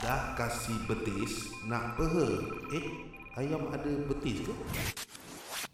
Dah kasih betis, nak peha. Eh, ayam ada betis ke?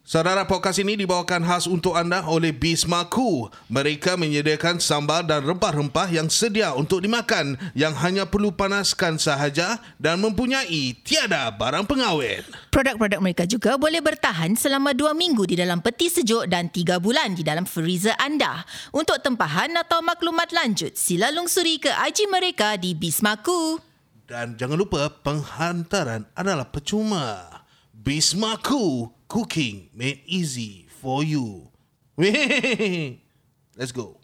Saudara podcast ini dibawakan khas untuk anda oleh Bismaku. Mereka menyediakan sambal dan rempah-rempah yang sedia untuk dimakan yang hanya perlu panaskan sahaja dan mempunyai tiada barang pengawet. Produk-produk mereka juga boleh bertahan selama 2 minggu di dalam peti sejuk dan 3 bulan di dalam freezer anda. Untuk tempahan atau maklumat lanjut, sila lungsuri ke IG mereka di Bismaku. Dan jangan lupa penghantaran adalah percuma. Bismaku Cooking made easy for you. Let's go.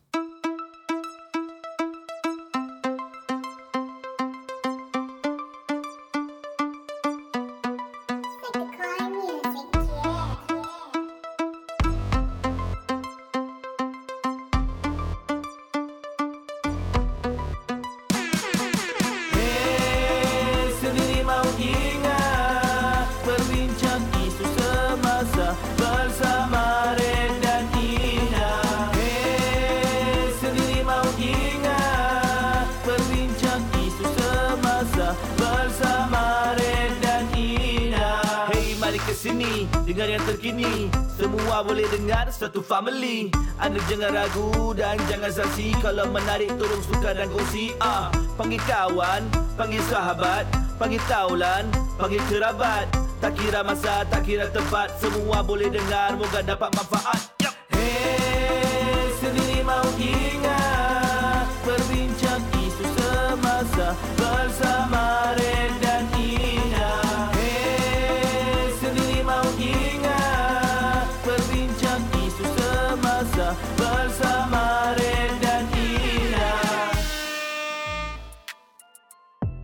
Dengar yang terkini Semua boleh dengar Satu family. Anda jangan ragu Dan jangan saksi Kalau menarik Tolong suka dan kongsi ah, Panggil kawan Panggil sahabat Panggil taulan Panggil kerabat. Tak kira masa Tak kira tempat Semua boleh dengar Moga dapat manfaat. Yup. Hey, sendiri mau ingat Berbincang isu semasa Bersama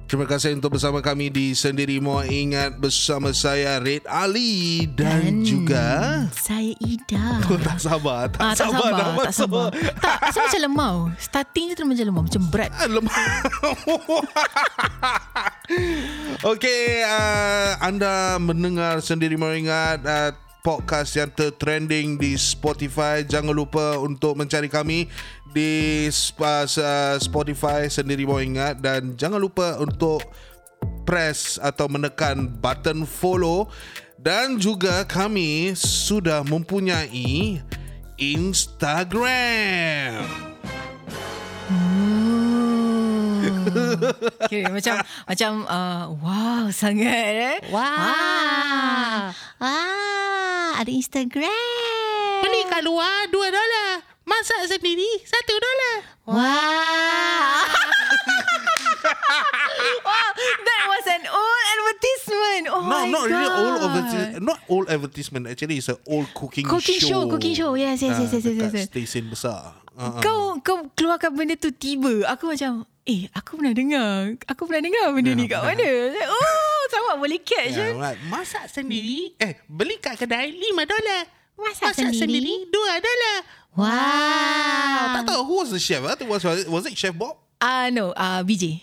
Terima kasih untuk bersama kami di Sendiri Mau Ingat bersama saya Red Ali dan, juga Saya Ida. Oh, tak sabar, tak, Ah, tak sabar, sabar, nak tak sabar. Tak, asal macam lemau. Starting je tu macam lemau, macam berat. Ah, Lemah. Okey, uh, anda mendengar sendiri mengingat uh, podcast yang tertrending di Spotify. Jangan lupa untuk mencari kami di uh, Spotify sendiri mau ingat dan jangan lupa untuk press atau menekan button follow dan juga kami sudah mempunyai Instagram. Okay, macam macam uh, wow sangat eh. Wah. Wah, ada Instagram. Beli kat luar 2 dolar. Masak sendiri 1 dolar. Wah. Wow, that was an old advertisement. Oh No, my not god. really old advertisement. Not old advertisement. Actually, it's an old cooking, Cooking show. show, cooking show. Yes, yes, Ah, yes, yes, yes, dekat yes. Stesen besar. Ah. Kau kau keluarkan benda tu tiba. Aku macam, eh, aku pernah dengar. Aku pernah dengar benda ni kat mana. Oh, sama boleh catch. Yeah, eh. right. Masak sendiri. Eh, beli kat kedai 5 dolar. Masak sendiri? 2 dolar. Wow. Tak tahu who was the chef? ah? Was was it Chef Bob? Ah, no, ah BJ.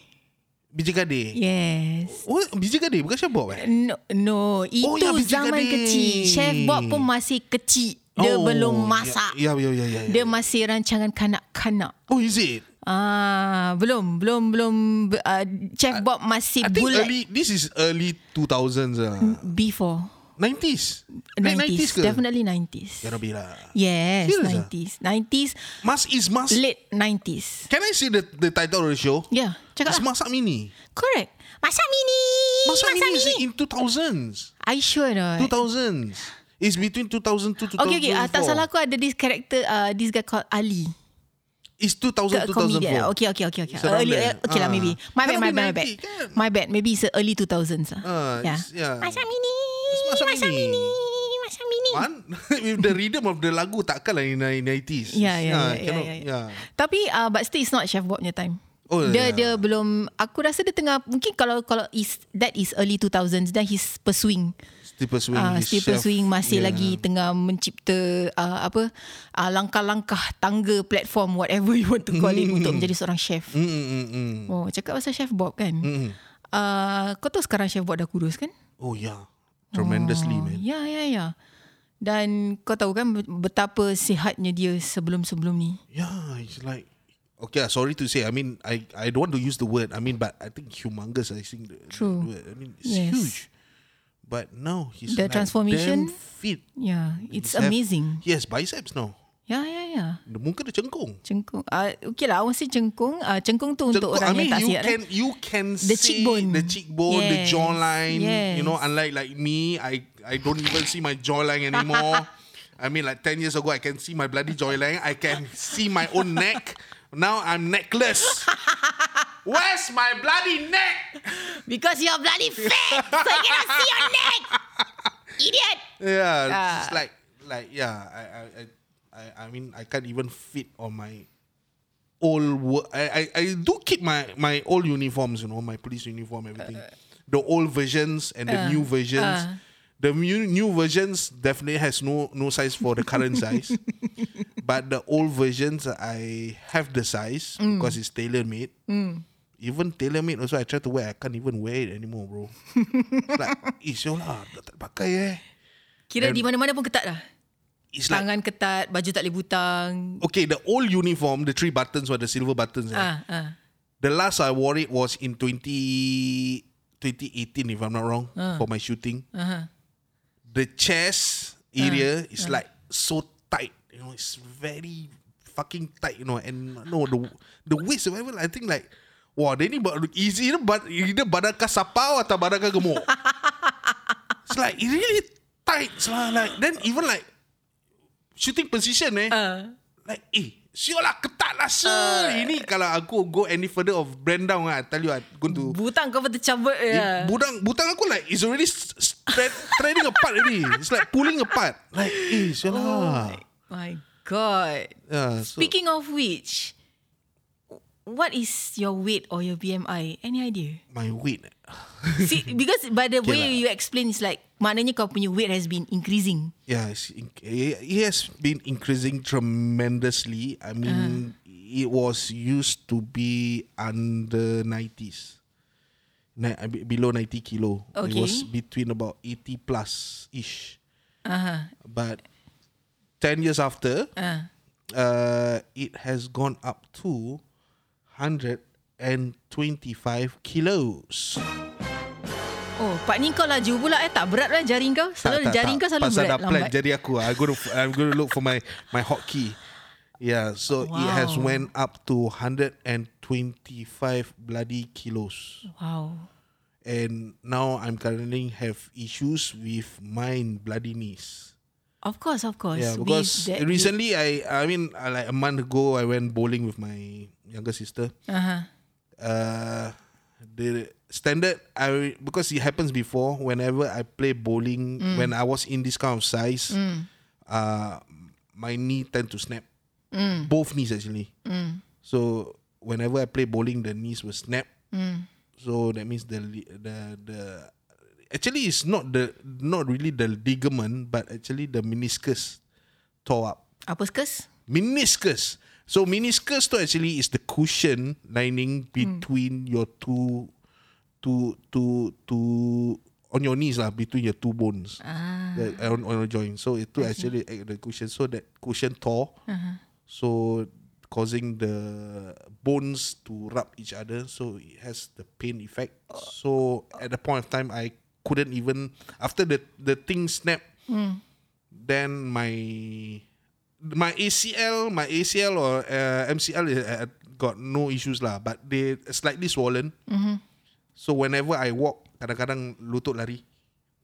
Biji Gade. Yes. Oh, Biji Gade bukan Chef Bob eh? No, no. itu Oh, ya, zaman gading. kecil. Chef Bob pun masih kecil. Dia belum masak. Ya, ya, ya, ya. ya. Dia masih rancangan kanak-kanak. Oh, is it? Ah, belum, belum, belum. Uh, Chef Bob masih I think bulat. early, this is early 2000s lah. Before. 90s. Late 90s. 90s ke? Definitely 90s. Ya Rabbi lah. Yes, Serious ah? 90s. 90s, Mas is Mas. late 90s. Can I see the the title of the show? Yeah, cakap It's lah. Masak Mini. Correct. Masak mini. Masak, Mini is in 2000s. I sure not. 2000s. It's between 2002 to 2004. Okay, okay. Uh, tak salah aku ada this character, uh, this guy called Ali. It's 2000 Ke comedian. 2004. Okay, okay, okay. okay. Around Early, there. okay lah, Ah. maybe. My bad, my bad, my bad. 90, kan? My bad. Maybe it's early 2000s. lah. Ah, yeah. yeah. Masak mini. It's Masak Mini. Mini. Man, with the rhythm of the lagu takkanlah in the 90s. Yeah, yeah, yeah, yeah, cannot- yeah, yeah. yeah. Tapi uh, but still it's not Chef Bob punya time. Oh, dia yeah. dia belum aku rasa dia tengah mungkin kalau kalau is that is early 2000s then he's pursuing Still pursuing uh, still chef. pursuing masih Yeah. lagi tengah mencipta uh, apa uh, langkah-langkah tangga platform whatever you want to call it untuk menjadi seorang chef. Mm, mm, mm, mm. Oh, cakap pasal Chef Bob kan. Mm. Uh, kau tahu sekarang Chef Bob dah kurus kan? Oh yeah. Tremendously, man. Ya, ya, ya. Dan kau tahu kan betapa sihatnya dia sebelum-sebelum ni. Yeah, it's like Okay, ah, sorry to say. I mean, I I don't want to use the word. I mean, but I think humongous. I think the, True. The word. I mean, it's Yes. huge. But now he's The like transformation? damn fit. Yeah, it's He's have- amazing. He has biceps now. Ya, ya, ya. The muka dia cengkung. Cengkung. Uh, okay lah, awak say cengkung. Uh, cengkung tu untuk Cengkung, orang I mean, yang tak sihat. can eh. you can The see cheekbone. the cheekbone, the Yes, jawline. You know, yes. unlike like me, I I don't even see my jawline anymore. I mean, like ten years ago, I can see my bloody jawline. I can see my own neck. Now I'm neckless. Where's my bloody neck? Because you're bloody fat, so you cannot see your neck. Idiot. Yeah, Ah. it's like like yeah. I I I I, I mean I can't even fit on my old work. I, I I do keep my my old uniforms. You know, my police uniform, everything. the old versions and the uh, new versions. uh. The new new versions definitely has no no size for the current size, but the old versions I have the size Mm. because it's tailor made. Even tailor made also I try to wear I can't even wear it anymore, bro. it's like, eh, sial lah, dah tak pakai eh. Kira And- di mana-mana pun ketat lah. It's like Tangan ketat, baju tak boleh butang. okay, the old uniform, the three buttons or the silver buttons. eh, Ah, ah. The last I wore it was in 20, 2018, if I'm not wrong, for my shooting. Uh-huh. The chest area is like so tight. You know, it's very fucking tight. You know, and no the the waist whatever. I think like. Wah, dia ni easy ni either badan kau sapau atau badan kau gemuk. it's like it really tight. lah. Like then even like shooting position eh. Uh. Like eh Sure lah ketat lah sir Ini kalau aku go any further of brand down I tell you I going to Butang kau betul cabut ya. Budang Butang aku like It's already s- s- thread, Threading apart already It's like pulling apart Like eh sure lah My God. yeah, so, Speaking of which, what is your weight or your BMI? Any idea? My weight See, because by the Okay way lah. you explain, it's like maknanya kau punya weight has been increasing. Yeah it's, in- it has been increasing tremendously I mean It was used to be Under 90s Ni- uh, be- Below 90 kilo It Okay. was between about 80 plus ish Uh-huh. But 10 years after, Uh. uh, it has gone up to 125 kilos. Oh, Pak ni kau laju pula eh. Tak berat lah jaring kau. Selalu jaring kau selalu Pasal berat dah plan lambat. jadi aku. I'm going to I'm going to look for my my hotkey. Yeah, so it has Wow. went up to 125 bloody kilos. Wow. And now I'm currently have issues with mine bloody knees. Of course, of course. Yeah, because recently I I mean uh, like a month ago I went bowling with my younger sister. Uh-huh. Uh, the standard I because it happens before whenever I play bowling Mm. when I was in this kind of size, uh, my knee tend to snap. Mm. Both knees actually. So whenever I play bowling, the knees will snap. Mm. So that means the the the actually it's not the not really the ligament, but actually the meniscus tore up. Apa skes? Meniscus. So meniscus to actually is the cushion lining between your two two two two on your knees lah between your two bones Ah. the, on, on your joint. So it to actually act the cushion. So that cushion tore. So causing the bones to rub each other. So it has the pain effect. So at the point of time, I couldn't even after the the thing snapped. Then my my ACL, my ACL or uh, MCL uh, got no issues lah, but they slightly swollen. So whenever I walk, kadang-kadang lutut lari.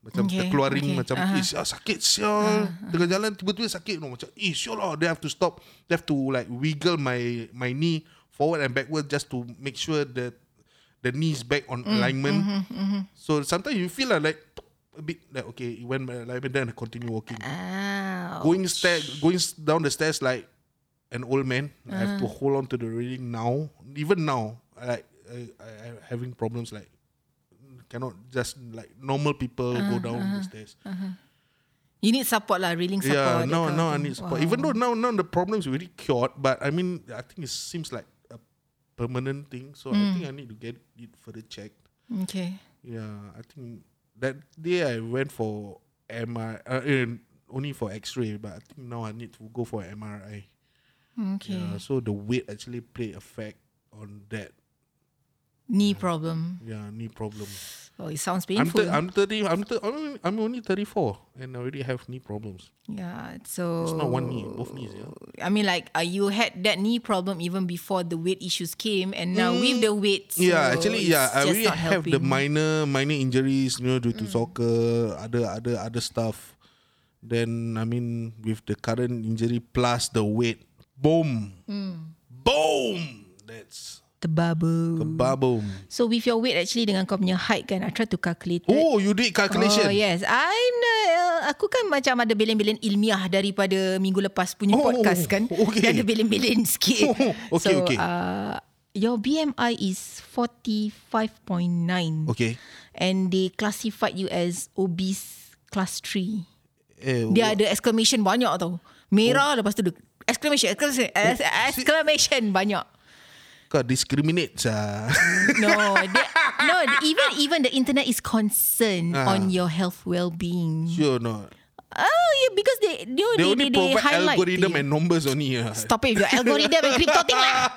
Macam Okay, okay, terkeluaring okay. macam eh sial, sakit sial. Tengah jalan tiba-tiba sakit no macam eh sial lah. They have to stop. They have to like wiggle my my knee forward and backward just to make sure that the knees back on alignment. So sometimes you feel lah like a bit like okay, it went my alignment then I continue walking. Ah. Going stair going down the stairs like an old man. I have to uh-huh. hold on to the railing now. Even now, like I, I, I'm having problems like cannot just like normal people go uh-huh, down the uh-huh, stairs. You need support lah, railing support. Yeah, now now I need support. Wow. Even though now now the problem is already cured, but I mean I think it seems like a permanent thing. So I hmm. think I need to get it further checked. Okay. Yeah, I think that day I went for MRI, uh, eh, only for X-ray, but I think now I need to go for MRI. Okay. Yeah, so the weight actually played effect on that. Knee problem. Yeah, knee problem. Oh, it sounds I'm, painful. th- I'm 30. I'm, th- I'm only- I'm only 34 and I already have knee problems. yeah. So It's not one knee, both knees. Yeah. I mean, like uh, you had that knee problem even before the weight issues came, and now with the weight, so Mm. yeah, actually, yeah, I not have the minor minor injuries, you know, due to soccer, other other other stuff. Then I mean, with the current injury plus the weight, boom, boom. Bubble. kababoom. So with your weight actually dengan kau punya height kan, I try to calculate. Oh, you did calculation. Oh yes, I'm uh, aku kan macam ada belen-belen ilmiah daripada minggu lepas punya Oh, podcast kan. okay. Dia ada belen-belen sikit. Oh, okay, so, okay. Uh, your BMI is 45.9 Okay. and they classified you as obese class 3. Eh, Dia ada exclamation banyak tau. Merah lepas tu dia exclamation exclamation, exclamation banyak. Kau discriminate sah. No, they, no. Even even the internet is concerned Ah. on your health well-being. sure not. Oh yeah, because they they They only they, they, provide highlight algorithm and numbers only. ah. Stop it with your algorithm and crypto thing lah.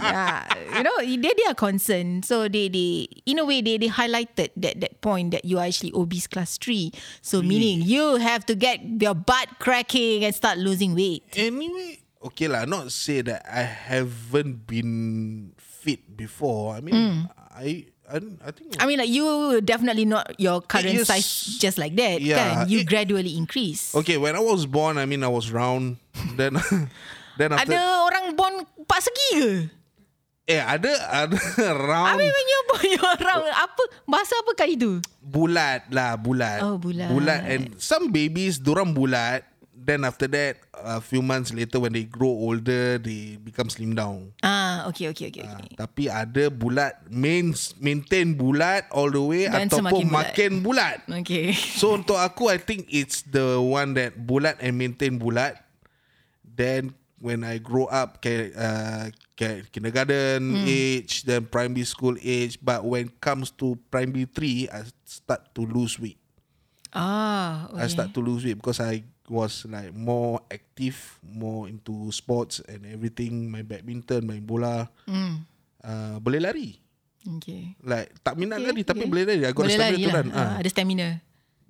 Yeah, you know they they are concerned, so they they in a way they they highlighted that that point that you are actually obese class three. So meaning you have to get your butt cracking and start losing weight. Anyway, okay lah. Not say that I haven't been fit before. I mean, I, I, I think. I mean, like you definitely not your current Yes. size just like that. Yeah, kan? You it- gradually increase. okay, when I was born, I mean, I was round. then, then after. Ada orang born empat segi ke? Eh, ada ada round Habis when you born orang apa bahasa apakah itu? bulat lah, bulat. Oh, bulat. Bulat and some babies, dorang bulat. Then after that, a few months later when they grow older, they become slim down. Ah, okay, okay, okay. Ah, okay. tapi ada bulat main maintain bulat all the way Dan ataupun bulat. makin bulat. Okay. So untuk aku I think it's the one that bulat and maintain bulat. Then when I grow up ke, uh, ke kindergarten age then primary school age but when comes to primary 3 I start to lose weight. Ah, okay. I start to lose weight because I was like more active, more into sports and everything, my badminton, main bola. Hmm. Uh, boleh lari. Okay. Like tak minat Okay, lari tapi okay. boleh lari. I got Boleh the stamina lari to lah. run. Ah, Ah. ada stamina.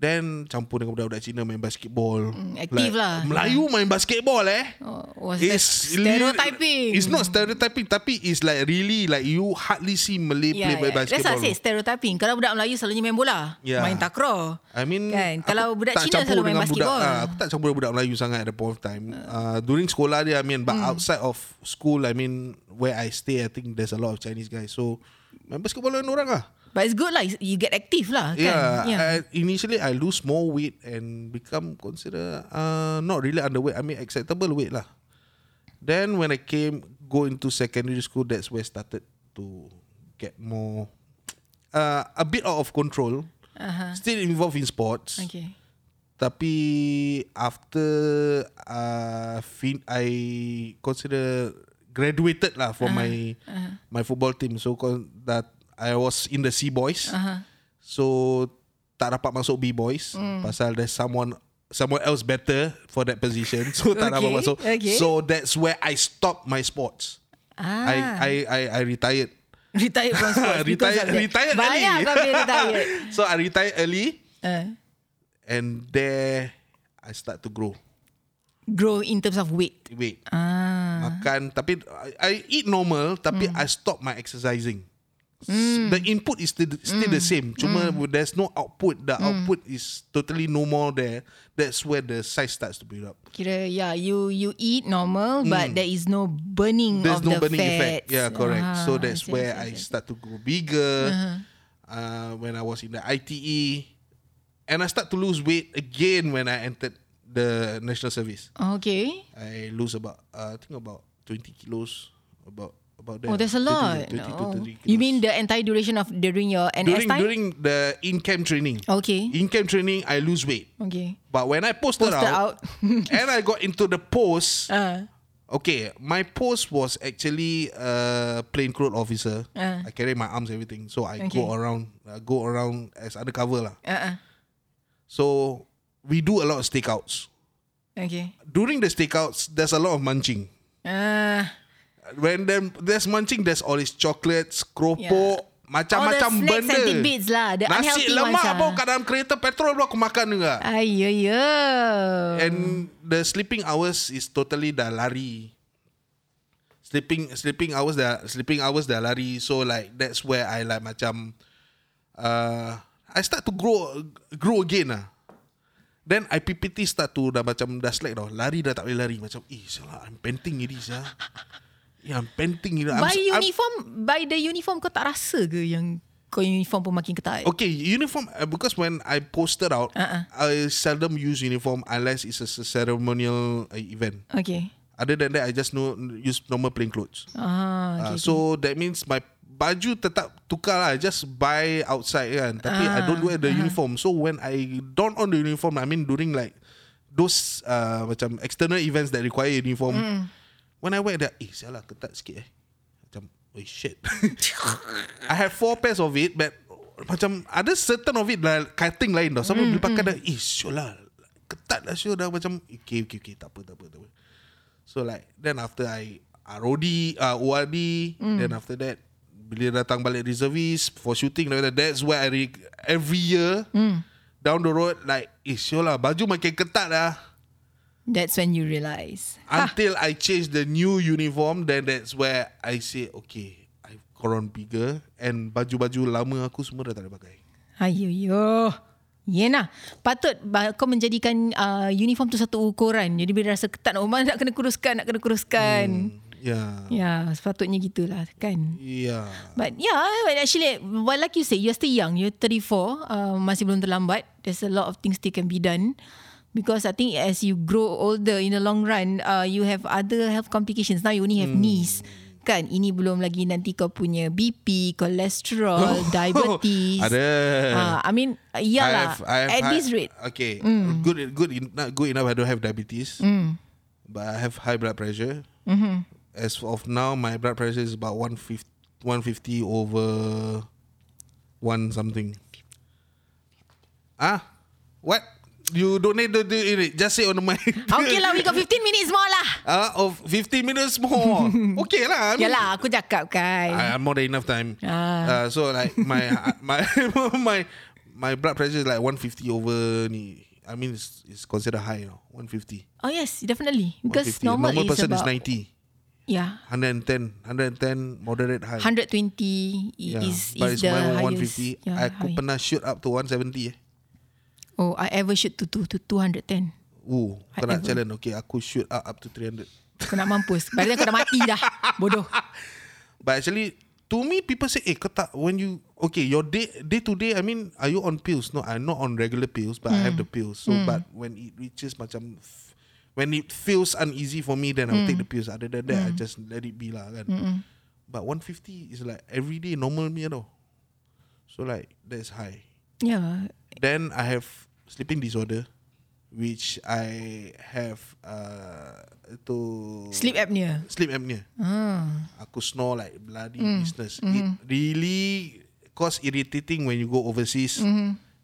Then campur dengan budak-budak Cina main basketball. Hmm, aktif lah. Melayu main basketball eh. Oh, It's stereotyping? It's not stereotyping tapi it's like really like you hardly see Malay Yeah, play yeah. That's basketball. why I say stereotyping. Kalau budak Melayu selalunya main bola, Yeah. main takraw. I mean Kan, kalau budak Cina selalu main dengan budak, basketball. ah, Aku tak campur budak Melayu sangat at the point of time uh, During sekolah dia I mean But Hmm. outside of school I mean Where I stay I think there's a lot of Chinese guys So Main basketball dengan orang lah But it's good lah. You get active lah. Kan? Yeah, yeah. I, initially I lose more weight and become consider uh, not really underweight. I mean acceptable weight lah. Then when I came go into secondary school, that's where I started to get more uh, a bit out of control. Uh-huh. Still involved in sports. Okay. Tapi after uh, fin- I consider graduated lah from my my football team. So con- that I was in the C boys. Uh-huh. So tak dapat masuk B boys Hmm. pasal there's someone someone else better for that position. So tak dapat Okay, masuk. okay. So that's where I stopped my sports. Ah. I I I I retired. Retired from sports retired retired Banyak early. boleh retired. so I retired early Uh, and there I start to grow grow in terms of weight. weight. Ah. Makan tapi I, I eat normal tapi Hmm. I stop my exercising. S- The input is still, still the Hmm. same. Cuma there's no output. The output is totally no more there. That's where the size starts to build up. Kira yeah, you you eat normal but there is no burning. There's of no the burning fats. effect. Yeah, correct. Ah, so that's see, where see, I see. start to grow bigger. Uh-huh. Uh, when I was in the ITE, and I start to lose weight again when I entered the national service. Okay. I lose about uh, I think about 20 kilos about about that. Oh, there's a 20 lot. 20 to Oh. 30. You mean the entire duration of during your NS during time? during the in camp training? Okay. In camp training I lose weight. Okay. But when I posted, Posted out, out. and I got into the post, Uh, okay, my post was actually a plain clothes officer. Uh. I carry my arms, everything. So I Okay. go around, uh, go around as undercover lah. uh-uh. So we do a lot of stakeouts. Okay. During the stakeouts, there's a lot of munching. Ah, When them, there's munching, there's all these chocolates, keropok, macam-macam All the snacks benda. and tidbits lah, the Nasi lemak ones lah. pun kat dalam kereta petrol pun aku makan juga. ay, ya, ya. And the sleeping hours is totally dah lari. Sleeping sleeping hours dah sleeping hours dah lari. So like that's where I like macam uh, I start to grow grow again lah. Then IPPT start to dah macam dah slack tau. Lari dah tak boleh lari. Macam, eh salah, I'm panting ni sah. I'm panting ni. I'm, By I'm, uniform, by the uniform kau tak rasa ke yang kau uniform pun makin ketat? Okay, uniform uh, because when I posted out, Uh-uh. I seldom use uniform unless it's a ceremonial uh, event. Okay. Other than that, I just know use normal plain clothes. Ah, Uh, so that means my baju tetap tukar lah. Just buy outside kan. Tapi I don't wear the uniform. So when I don on the uniform, I mean during like those uh, macam external events that require uniform. When I wear that, eh salah ketat sikit eh. Macam, oh shit. I have four pairs of it, but macam ada certain of it lah cutting lain tau. Sampai bila pakai dah, eh sure lah. Ketat lah sure dah macam, okay, okay, okay, tak apa, tak apa, tak apa. So like then after I ROD, uh, ORD, then after that bila datang balik reservist for shooting that's where I every year down the road like eh sure lah baju makin ketat lah That's when you realise. until I change the new uniform then that's where I say okay I've grown bigger and baju-baju lama aku semua dah tak boleh pakai. Ayo yo. Yena, patut kau menjadikan uh, uniform tu satu ukuran. Jadi bila rasa ketat nak rumah nak kena kuruskan, nak kena kuruskan. Hmm. Ya. Ya, sepatutnya gitulah kan. Ya. But yeah, but actually, well, like you say, you're still young. You're 34. Uh, masih belum terlambat. There's a lot of things still can be done. Because I think as you grow older in the long run, uh, you have other health complications. Now you only have Hmm. knees. Kan, ini belum lagi nanti kau punya BP, kolesterol, diabetes. Ada. Uh, I mean, iyalah. I have- I have at high- this rate. Okay. Good good in, not good enough I don't have diabetes. But I have high blood pressure. As of now my blood pressure is about 150 150 over one something. Ah? What? You don't need to do it. Just say on the mic. Okay lah, we got 15 minutes more lah. Ah, of 15 minutes more. okay lah. I mean, Yalah, aku cakap kan. I have more than enough time. Ah. Uh, so like my my my my blood pressure is like 150 over ni. I mean it's, it's considered high now. 150. Oh yes, definitely. Because 150. normal, normal is person about, is 90. Yeah. 110, 110 moderate high. 120 yeah. is, but is it's the my highest. 150. Yeah, Aku high. pernah shoot up to 170 eh. Oh, I ever shoot to, to, to 210. Ooh, I kau nak ever. challenge. Okay, aku shoot up, up to 300. Kau nak mampus. Padahal kau dah mati dah. Bodoh. But actually, to me, people say, eh, kau tak, when you, okay, your day, day to day, I mean, are you on pills? No, I'm not on regular pills, but I have the pills. So, but when it reaches macam, when it feels uneasy for me, then I'll take the pills. Other than that, I just let it be lah kan. But 150 is like everyday normal me tau. So like, that's high. Yeah. Then I have sleeping disorder, which I have uh, to Sleep apnea. sleep apnea. Ah. Aku snore like bloody business. It really cause irritating when you go overseas.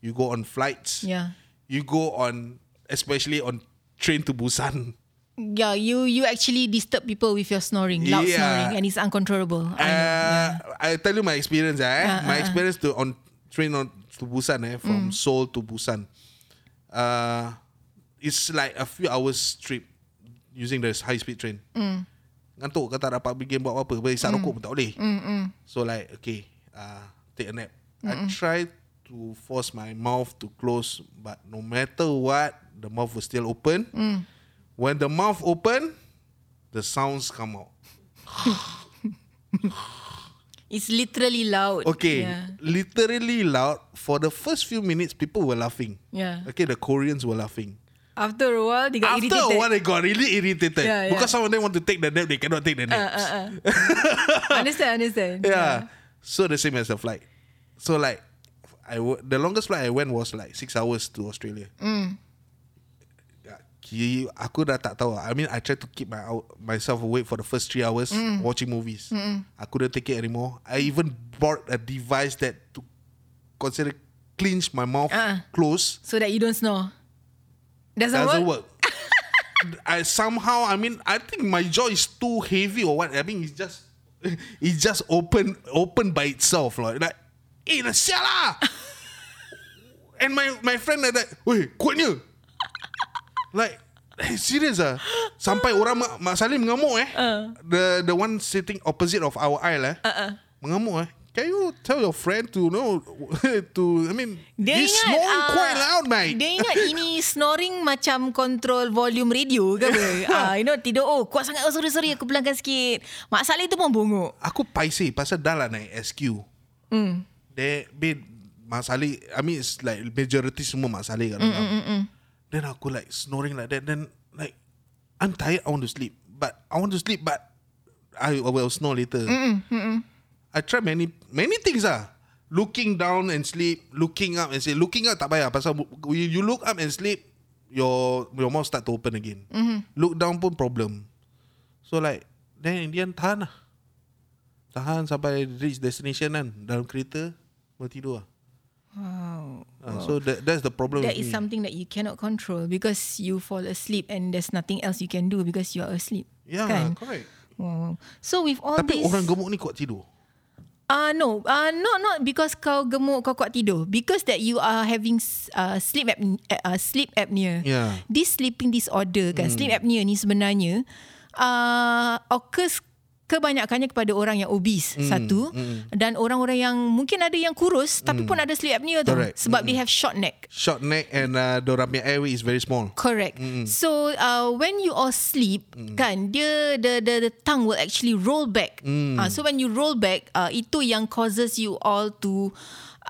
You go on flights. Yeah. You go on, especially on train to Busan. Yeah, you you actually disturb people with your snoring, loud Yeah. snoring, and it's uncontrollable. I know, Uh, I tell you my experience. Eh? Ah, my ah, experience to on train on to Busan. Eh, from Seoul to Busan. Uh, it's like a few hours trip using the high speed train. Ngantuk kata dapat pergi buat apa-apa. Berisap rokok pun tak boleh. So like okay, uh, take a nap. I try to force my mouth to close, but no matter what, the mouth was still open. When the mouth open, the sounds come out. It's literally loud. Okay, Yeah. literally loud. For the first few minutes, people were laughing. Yeah. Okay, the Koreans were laughing. After a while, they got After irritated. a while, they got really irritated Yeah, yeah. because some of them want to take the nap, they cannot take the Uh, naps. uh, uh. understand, understand. yeah. So the same as the flight. So like, I w- the longest flight I went was like six hours to Australia. Mm. Ki- Aku dah tak tahu. I mean, I tried to keep my myself awake for the first three hours Mm. watching movies. I couldn't take it anymore. I even bought a device that to consider clinch my mouth Uh-uh. close. So that you don't snore. Doesn't, Doesn't work? work. I somehow I mean I think my jaw is too heavy or what. I mean it's just it's just open open by itself like like eh dah sial lah. And my my friend like that, weh kuatnya. Like eh, serious ah. Sampai orang Mak, Mak Salim mengamuk eh. Uh. The the one sitting opposite of our aisle eh. Uh-uh. Mengamuk eh. Can you tell your friend to know to I mean Dia he's ingat snoring ah, quite loud mate. Dia ingat ini snoring macam control volume radio ke apa ah, You know tidur Oh kuat sangat oh, Sorry sorry aku belangkan sikit Mak Saleh tu pun bongok Aku paisi pasal dah lah naik SQ. Hmm. Dia be Mak Saleh I mean it's like majority semua Mak Saleh kat dalam. Mm, Then aku like snoring like that then like I'm tired I want to sleep but I want to sleep but I, will snore later. mm, I try many many things ah. Looking down and sleep, looking up and sleep. Looking up tak payah pasal you, you look up and sleep your your mouth start to open again. Mm-hmm. Look down pun problem. So like then in the end tahan lah. Tahan sampai reach destination kan dalam kereta mau tidur lah. Wow Ah, so that that's the problem. That with is me. something that you cannot control Because you fall asleep And there's nothing else you can do Because you are asleep Yeah, kan? correct. Wow. So with all Tapi this orang gemuk ni kuat tidur. Uh, no, uh, not not because kau gemuk kau kuat tidur. Because that you are having uh, sleep ap uh, sleep apnea. Yeah. This sleeping disorder kan, sleep apnea ni sebenarnya uh, occurs kebanyakannya kepada orang yang obese Hmm, satu dan orang-orang yang mungkin ada yang kurus tapi pun ada sleep apnea tu Correct. sebab they have short neck. Short neck and uh, dorang punya airway is very small. Correct. Mm. So uh, when you all sleep, mm. kan, dia the, the the tongue will actually roll back. Mm. Uh, so when you roll back, uh, itu yang causes you all to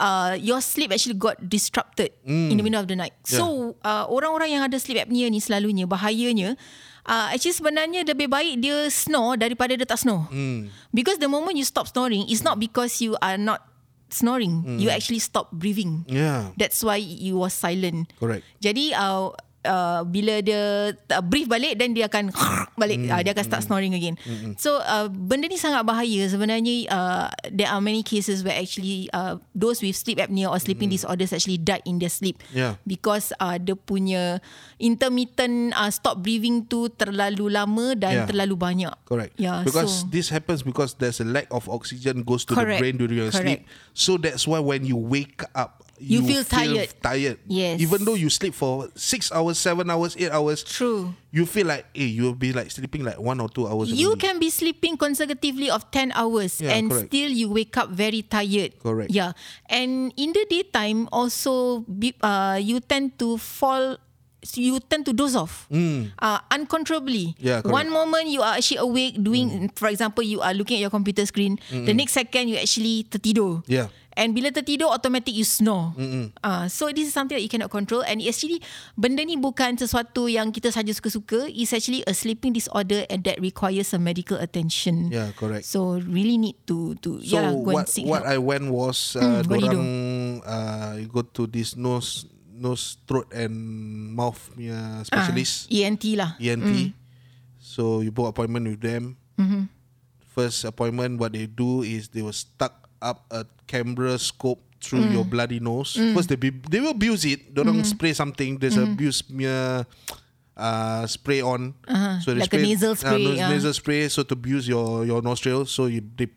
uh, your sleep actually got disrupted mm. in the middle of the night. Yeah. So uh, orang-orang yang ada sleep apnea ni selalunya bahayanya. Uh, actually sebenarnya lebih baik dia snore daripada dia tak snore. Mm. Because the moment you stop snoring, it's not because you are not snoring. Mm. You actually stop breathing. Yeah. That's why you was silent. Correct. Jadi uh, uh, bila dia uh, brief balik then dia akan balik mm. uh, dia akan start snoring again. Mm. So uh, benda ni sangat bahaya sebenarnya uh, there are many cases where actually uh, those with sleep apnea or sleeping mm. disorders actually died in their sleep. Yeah. Because uh, dia punya intermittent uh, stop breathing tu terlalu lama dan Yeah. terlalu banyak. Correct. Yeah, Because so this happens because there's a lack of oxygen goes to Correct. the brain during your Correct. sleep. So that's why when you wake up, You feel tired. Tired. Yes. Even though you sleep for six hours, seven hours, eight hours, true. you feel like, hey, you'll be like sleeping like one or two hours. You can be sleeping consecutively of 10 hours Yeah, and correct. still you wake up very tired. Correct. Yeah. And in the daytime also uh, you tend to fall you tend to doze off uh, uncontrollably. Mm. Yeah, correct. Mm. One moment you are actually awake doing, for example, you are looking at your computer screen. The next second you actually tertidur. Yeah. And bila tertidur automatic you snore. Uh, so this is something that you cannot control and actually benda ni bukan sesuatu yang kita saja suka-suka. It's actually a sleeping disorder and that requires a medical attention. Yeah, correct. So really need to to So yeah go what and seek what help. I went was uh, what do you dorang uh, go to this nose nose throat and mouth punya specialist. Ah, ENT lah. ENT. So you book appointment with them. Mm-hmm. First appointment, what they do is they will stuck up a camera scope through Mm. your bloody nose. First they be, they will abuse it. They don't Mm-hmm. spray something. There's a abuse punya uh, spray on. Uh-huh. So they Like a nasal spray, Uh, yeah. nasal spray. So to abuse your your nostril. So you they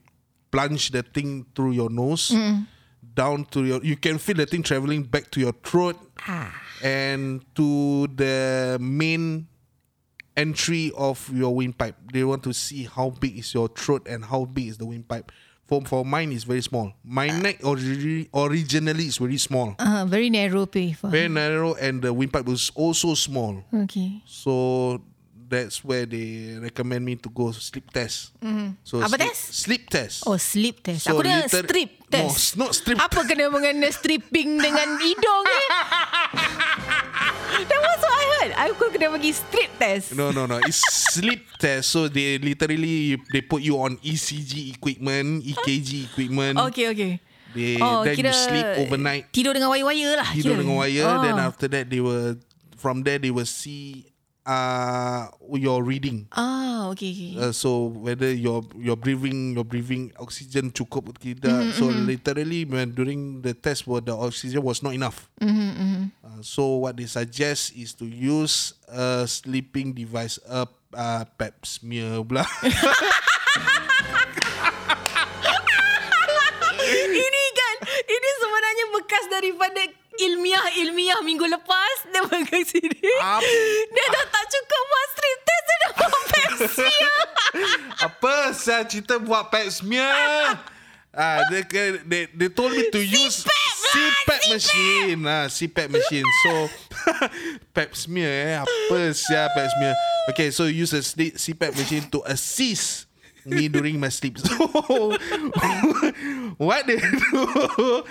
plunge the thing through your nose. Mm. Down to your, you can feel the thing traveling back to your throat Ah. and to the main entry of your windpipe. They want to see how big is your throat and how big is the windpipe. For for mine is very small. My neck ori- originally is very small, Uh, very narrow pay for. very narrow, and the windpipe was also small. Okay. So that's where they recommend me to go sleep test. So Mm-hmm. Apa sleep, test? Sleep test. Oh sleep test. So Aku dengar liter- strip No, test. it's not strip Apa kena mengena stripping dengan hidung ni? That was what I heard. Aku kena pergi strip test. No, no, no. It's sleep test. So they literally they put you on ECG equipment, EKG equipment. Okay, okay. They then you sleep overnight. Tidur dengan wire-wire lah. Tidur kira. dengan wire. Oh. Then after that they will from there they will see uh, your reading. Ah, okay, okay. Uh, so whether your your breathing your breathing oxygen cukup ke tidak. Mm-hmm, so literally when during the test, where the oxygen was not enough. Mm-hmm, Uh, so what they suggest is to use a sleeping device, a uh, pap smear pula. ini kan, ini sebenarnya bekas daripada ilmiah-ilmiah minggu lepas. Dia pegang sini. Apa? Dia dah tak cukup buat strip test, dia dah buat Pepsi. Apa saya cerita buat pap smear? Ah, they, they, they told me to use CPAP machine. Ah, CPAP machine. So, pap smear eh. Apa sia pap smear? Okay, so use a CPAP machine to assist me during my sleep. So, what they do?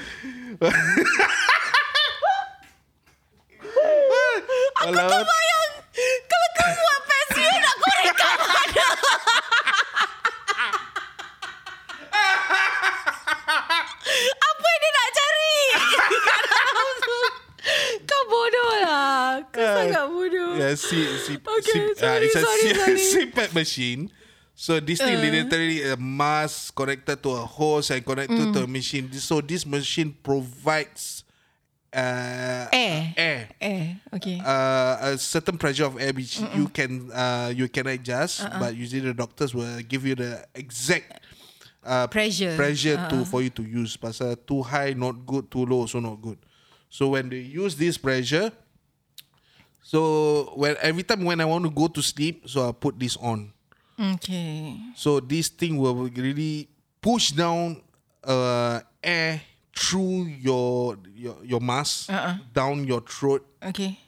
Aku tak bayang. Kalau kau buat Pepsi, nak korek kat mana? Apa yang dia nak cari? Kau bodoh lah. Kau sangat bodoh. Yeah, C, C, Okay, C, sorry, it's a sorry. CPAP machine. So this thing Uh. literally a mask connected to a hose and connected to a machine. So this machine provides uh, Air. air. Eh, okay. Uh, a certain pressure of air which you can uh, you can adjust, Uh-uh. but usually the doctors will give you the exact uh, Pressure. pressure to for you to use. Pasal too high not good, too low also not good. So when they use this pressure, so when every time when I want to go to sleep, so I put this on. Okay. So this thing will really push down uh, air through your your, your mask Uh-uh. down your throat Okay.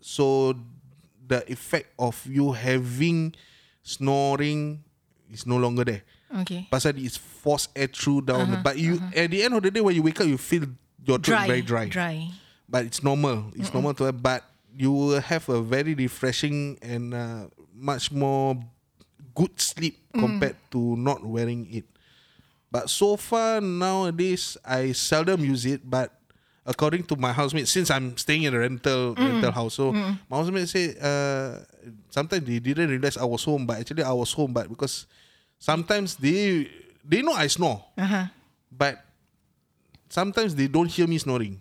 so the effect of you having snoring is no longer there. Okay. Pasal it's forced air through down. Uh-huh. But you uh-huh. at the end of the day when you wake up you feel your throat Dry. very dry. Dry. But it's normal. It's normal to have but you will have a very refreshing and uh, much more good sleep mm-hmm. compared to not wearing it. But so far nowadays I seldom use it but according to my housemate since I'm staying in a rental rental house so my housemate say uh, sometimes they didn't realize I was home but actually I was home but because sometimes they they know I snore Uh-huh. but sometimes they don't hear me snoring.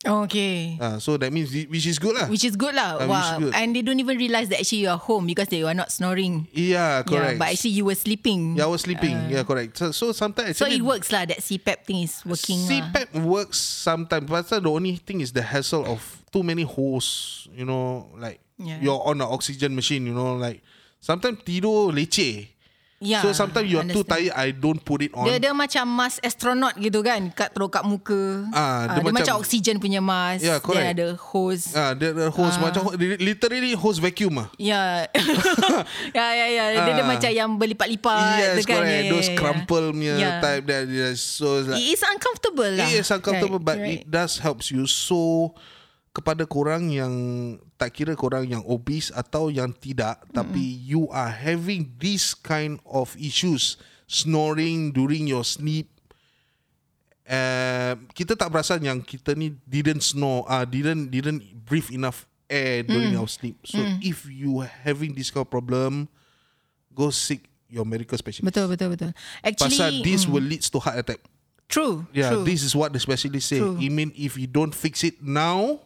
Okay. Uh, so that means which is good lah. Which is good lah. Ah, which is wow. good. And they don't even realize that actually you are home because they are not snoring. yeah, correct. Yeah, but actually you were sleeping. yeah, I was sleeping. yeah, correct. So, so sometimes So it works lah. That CPAP thing is working lah. CPAP works sometimes, but the only thing is the hassle of too many holes. You know, like Yeah. you're on an oxygen machine. You know, like sometimes tidur leceh. Yeah, so sometimes you're too understand. tired. I don't put it on. Dia dia macam mask astronaut gitu kan, kat teruk kat muka. Ah, Ah, dia dia, macam, macam- oksigen punya mask. Yeah, correct. Then ada hose. Ah, the, the hose macam literally hose vacuum ah. Ya. ya ya ya. Dia, dia Ah. macam yang berlipat-lipat yes, kan. correct. Ya, Those ya, ya. crumple punya Yeah. type that. Yeah, so it's like, It is uncomfortable lah. It is uncomfortable Right, but right. it does helps you. So kepada korang yang tak kira korang yang obese atau yang tidak mm tapi you are having this kind of issues snoring during your sleep uh, kita tak perasan yang kita ni didn't snore uh, didn't didn't breathe enough air during our sleep so if you having this kind of problem go seek your medical specialist Betul betul betul. Actually, pasal this mm, will leads to heart attack true. Yeah, true. this is what the specialists say. True. I mean, if you don't fix it now,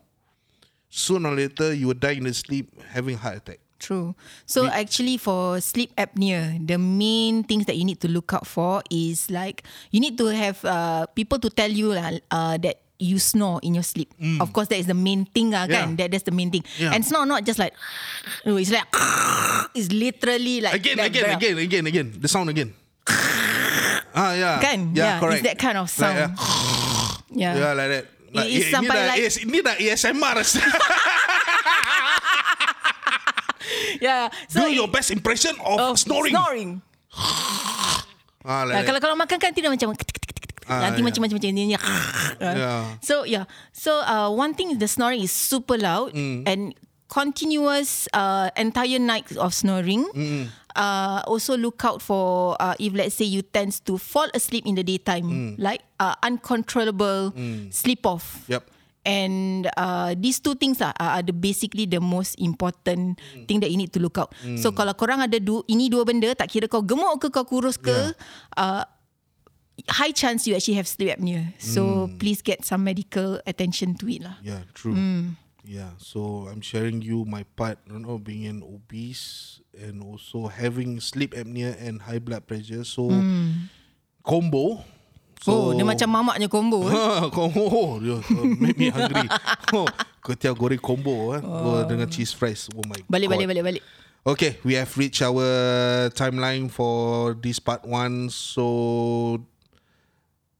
sooner or later you will die in the sleep having heart attack. True. So actually for sleep apnea, the main things that you need to look out for is like you need to have uh, people to tell you uh, that you snore in your sleep. Of course that is the main thing lah, kan. Mm. That that's the main thing. Yeah. And snore not just like no, it's like it's literally like Again, again, again, again, again. The sound again. ah, yeah. Kan? Yeah, Yeah, correct. it's that kind of sound. Like, Yeah. yeah, yeah, like that. Like, is ini sampai dah, like- AS, ini dah ASMR. yeah. So Do it- your best impression of, of snoring. Snoring. Ah, like Nah, kalau kalau makan kan tidak macam Ah, nanti yeah. macam macam macam ni. Yeah. So yeah. So uh, one thing is the snoring is super loud Mm. and continuous uh, entire night of snoring. Uh, also look out for uh, if let's say you tends to fall asleep in the daytime, Mm. like uh, uncontrollable sleep off. Yep. And uh, these two things are, are the basically the most important Hmm. thing that you need to look out. So kalau korang ada du, ini dua benda, tak kira kau gemuk ke kau kurus ke, Yeah. uh, high chance you actually have sleep apnea. So Hmm. please get some medical attention to it lah. Yeah, true. Yeah, so I'm sharing you my part, you know, being an obese and also having sleep apnea and high blood pressure. So combo. oh, dia macam mamaknya combo. eh. Ha, combo. Oh, dia, uh, make me hungry. oh, kuetiau goreng combo eh. Oh. dengan cheese fries. Oh my Balik, god. balik, balik, balik. Okay, we have reached our timeline for this part one. So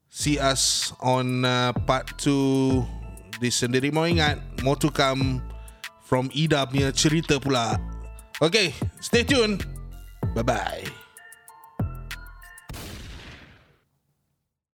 see us on uh, part two. Di sendiri mau ingat, more to come from Ida punya cerita pula. Okay, stay tuned. Bye bye.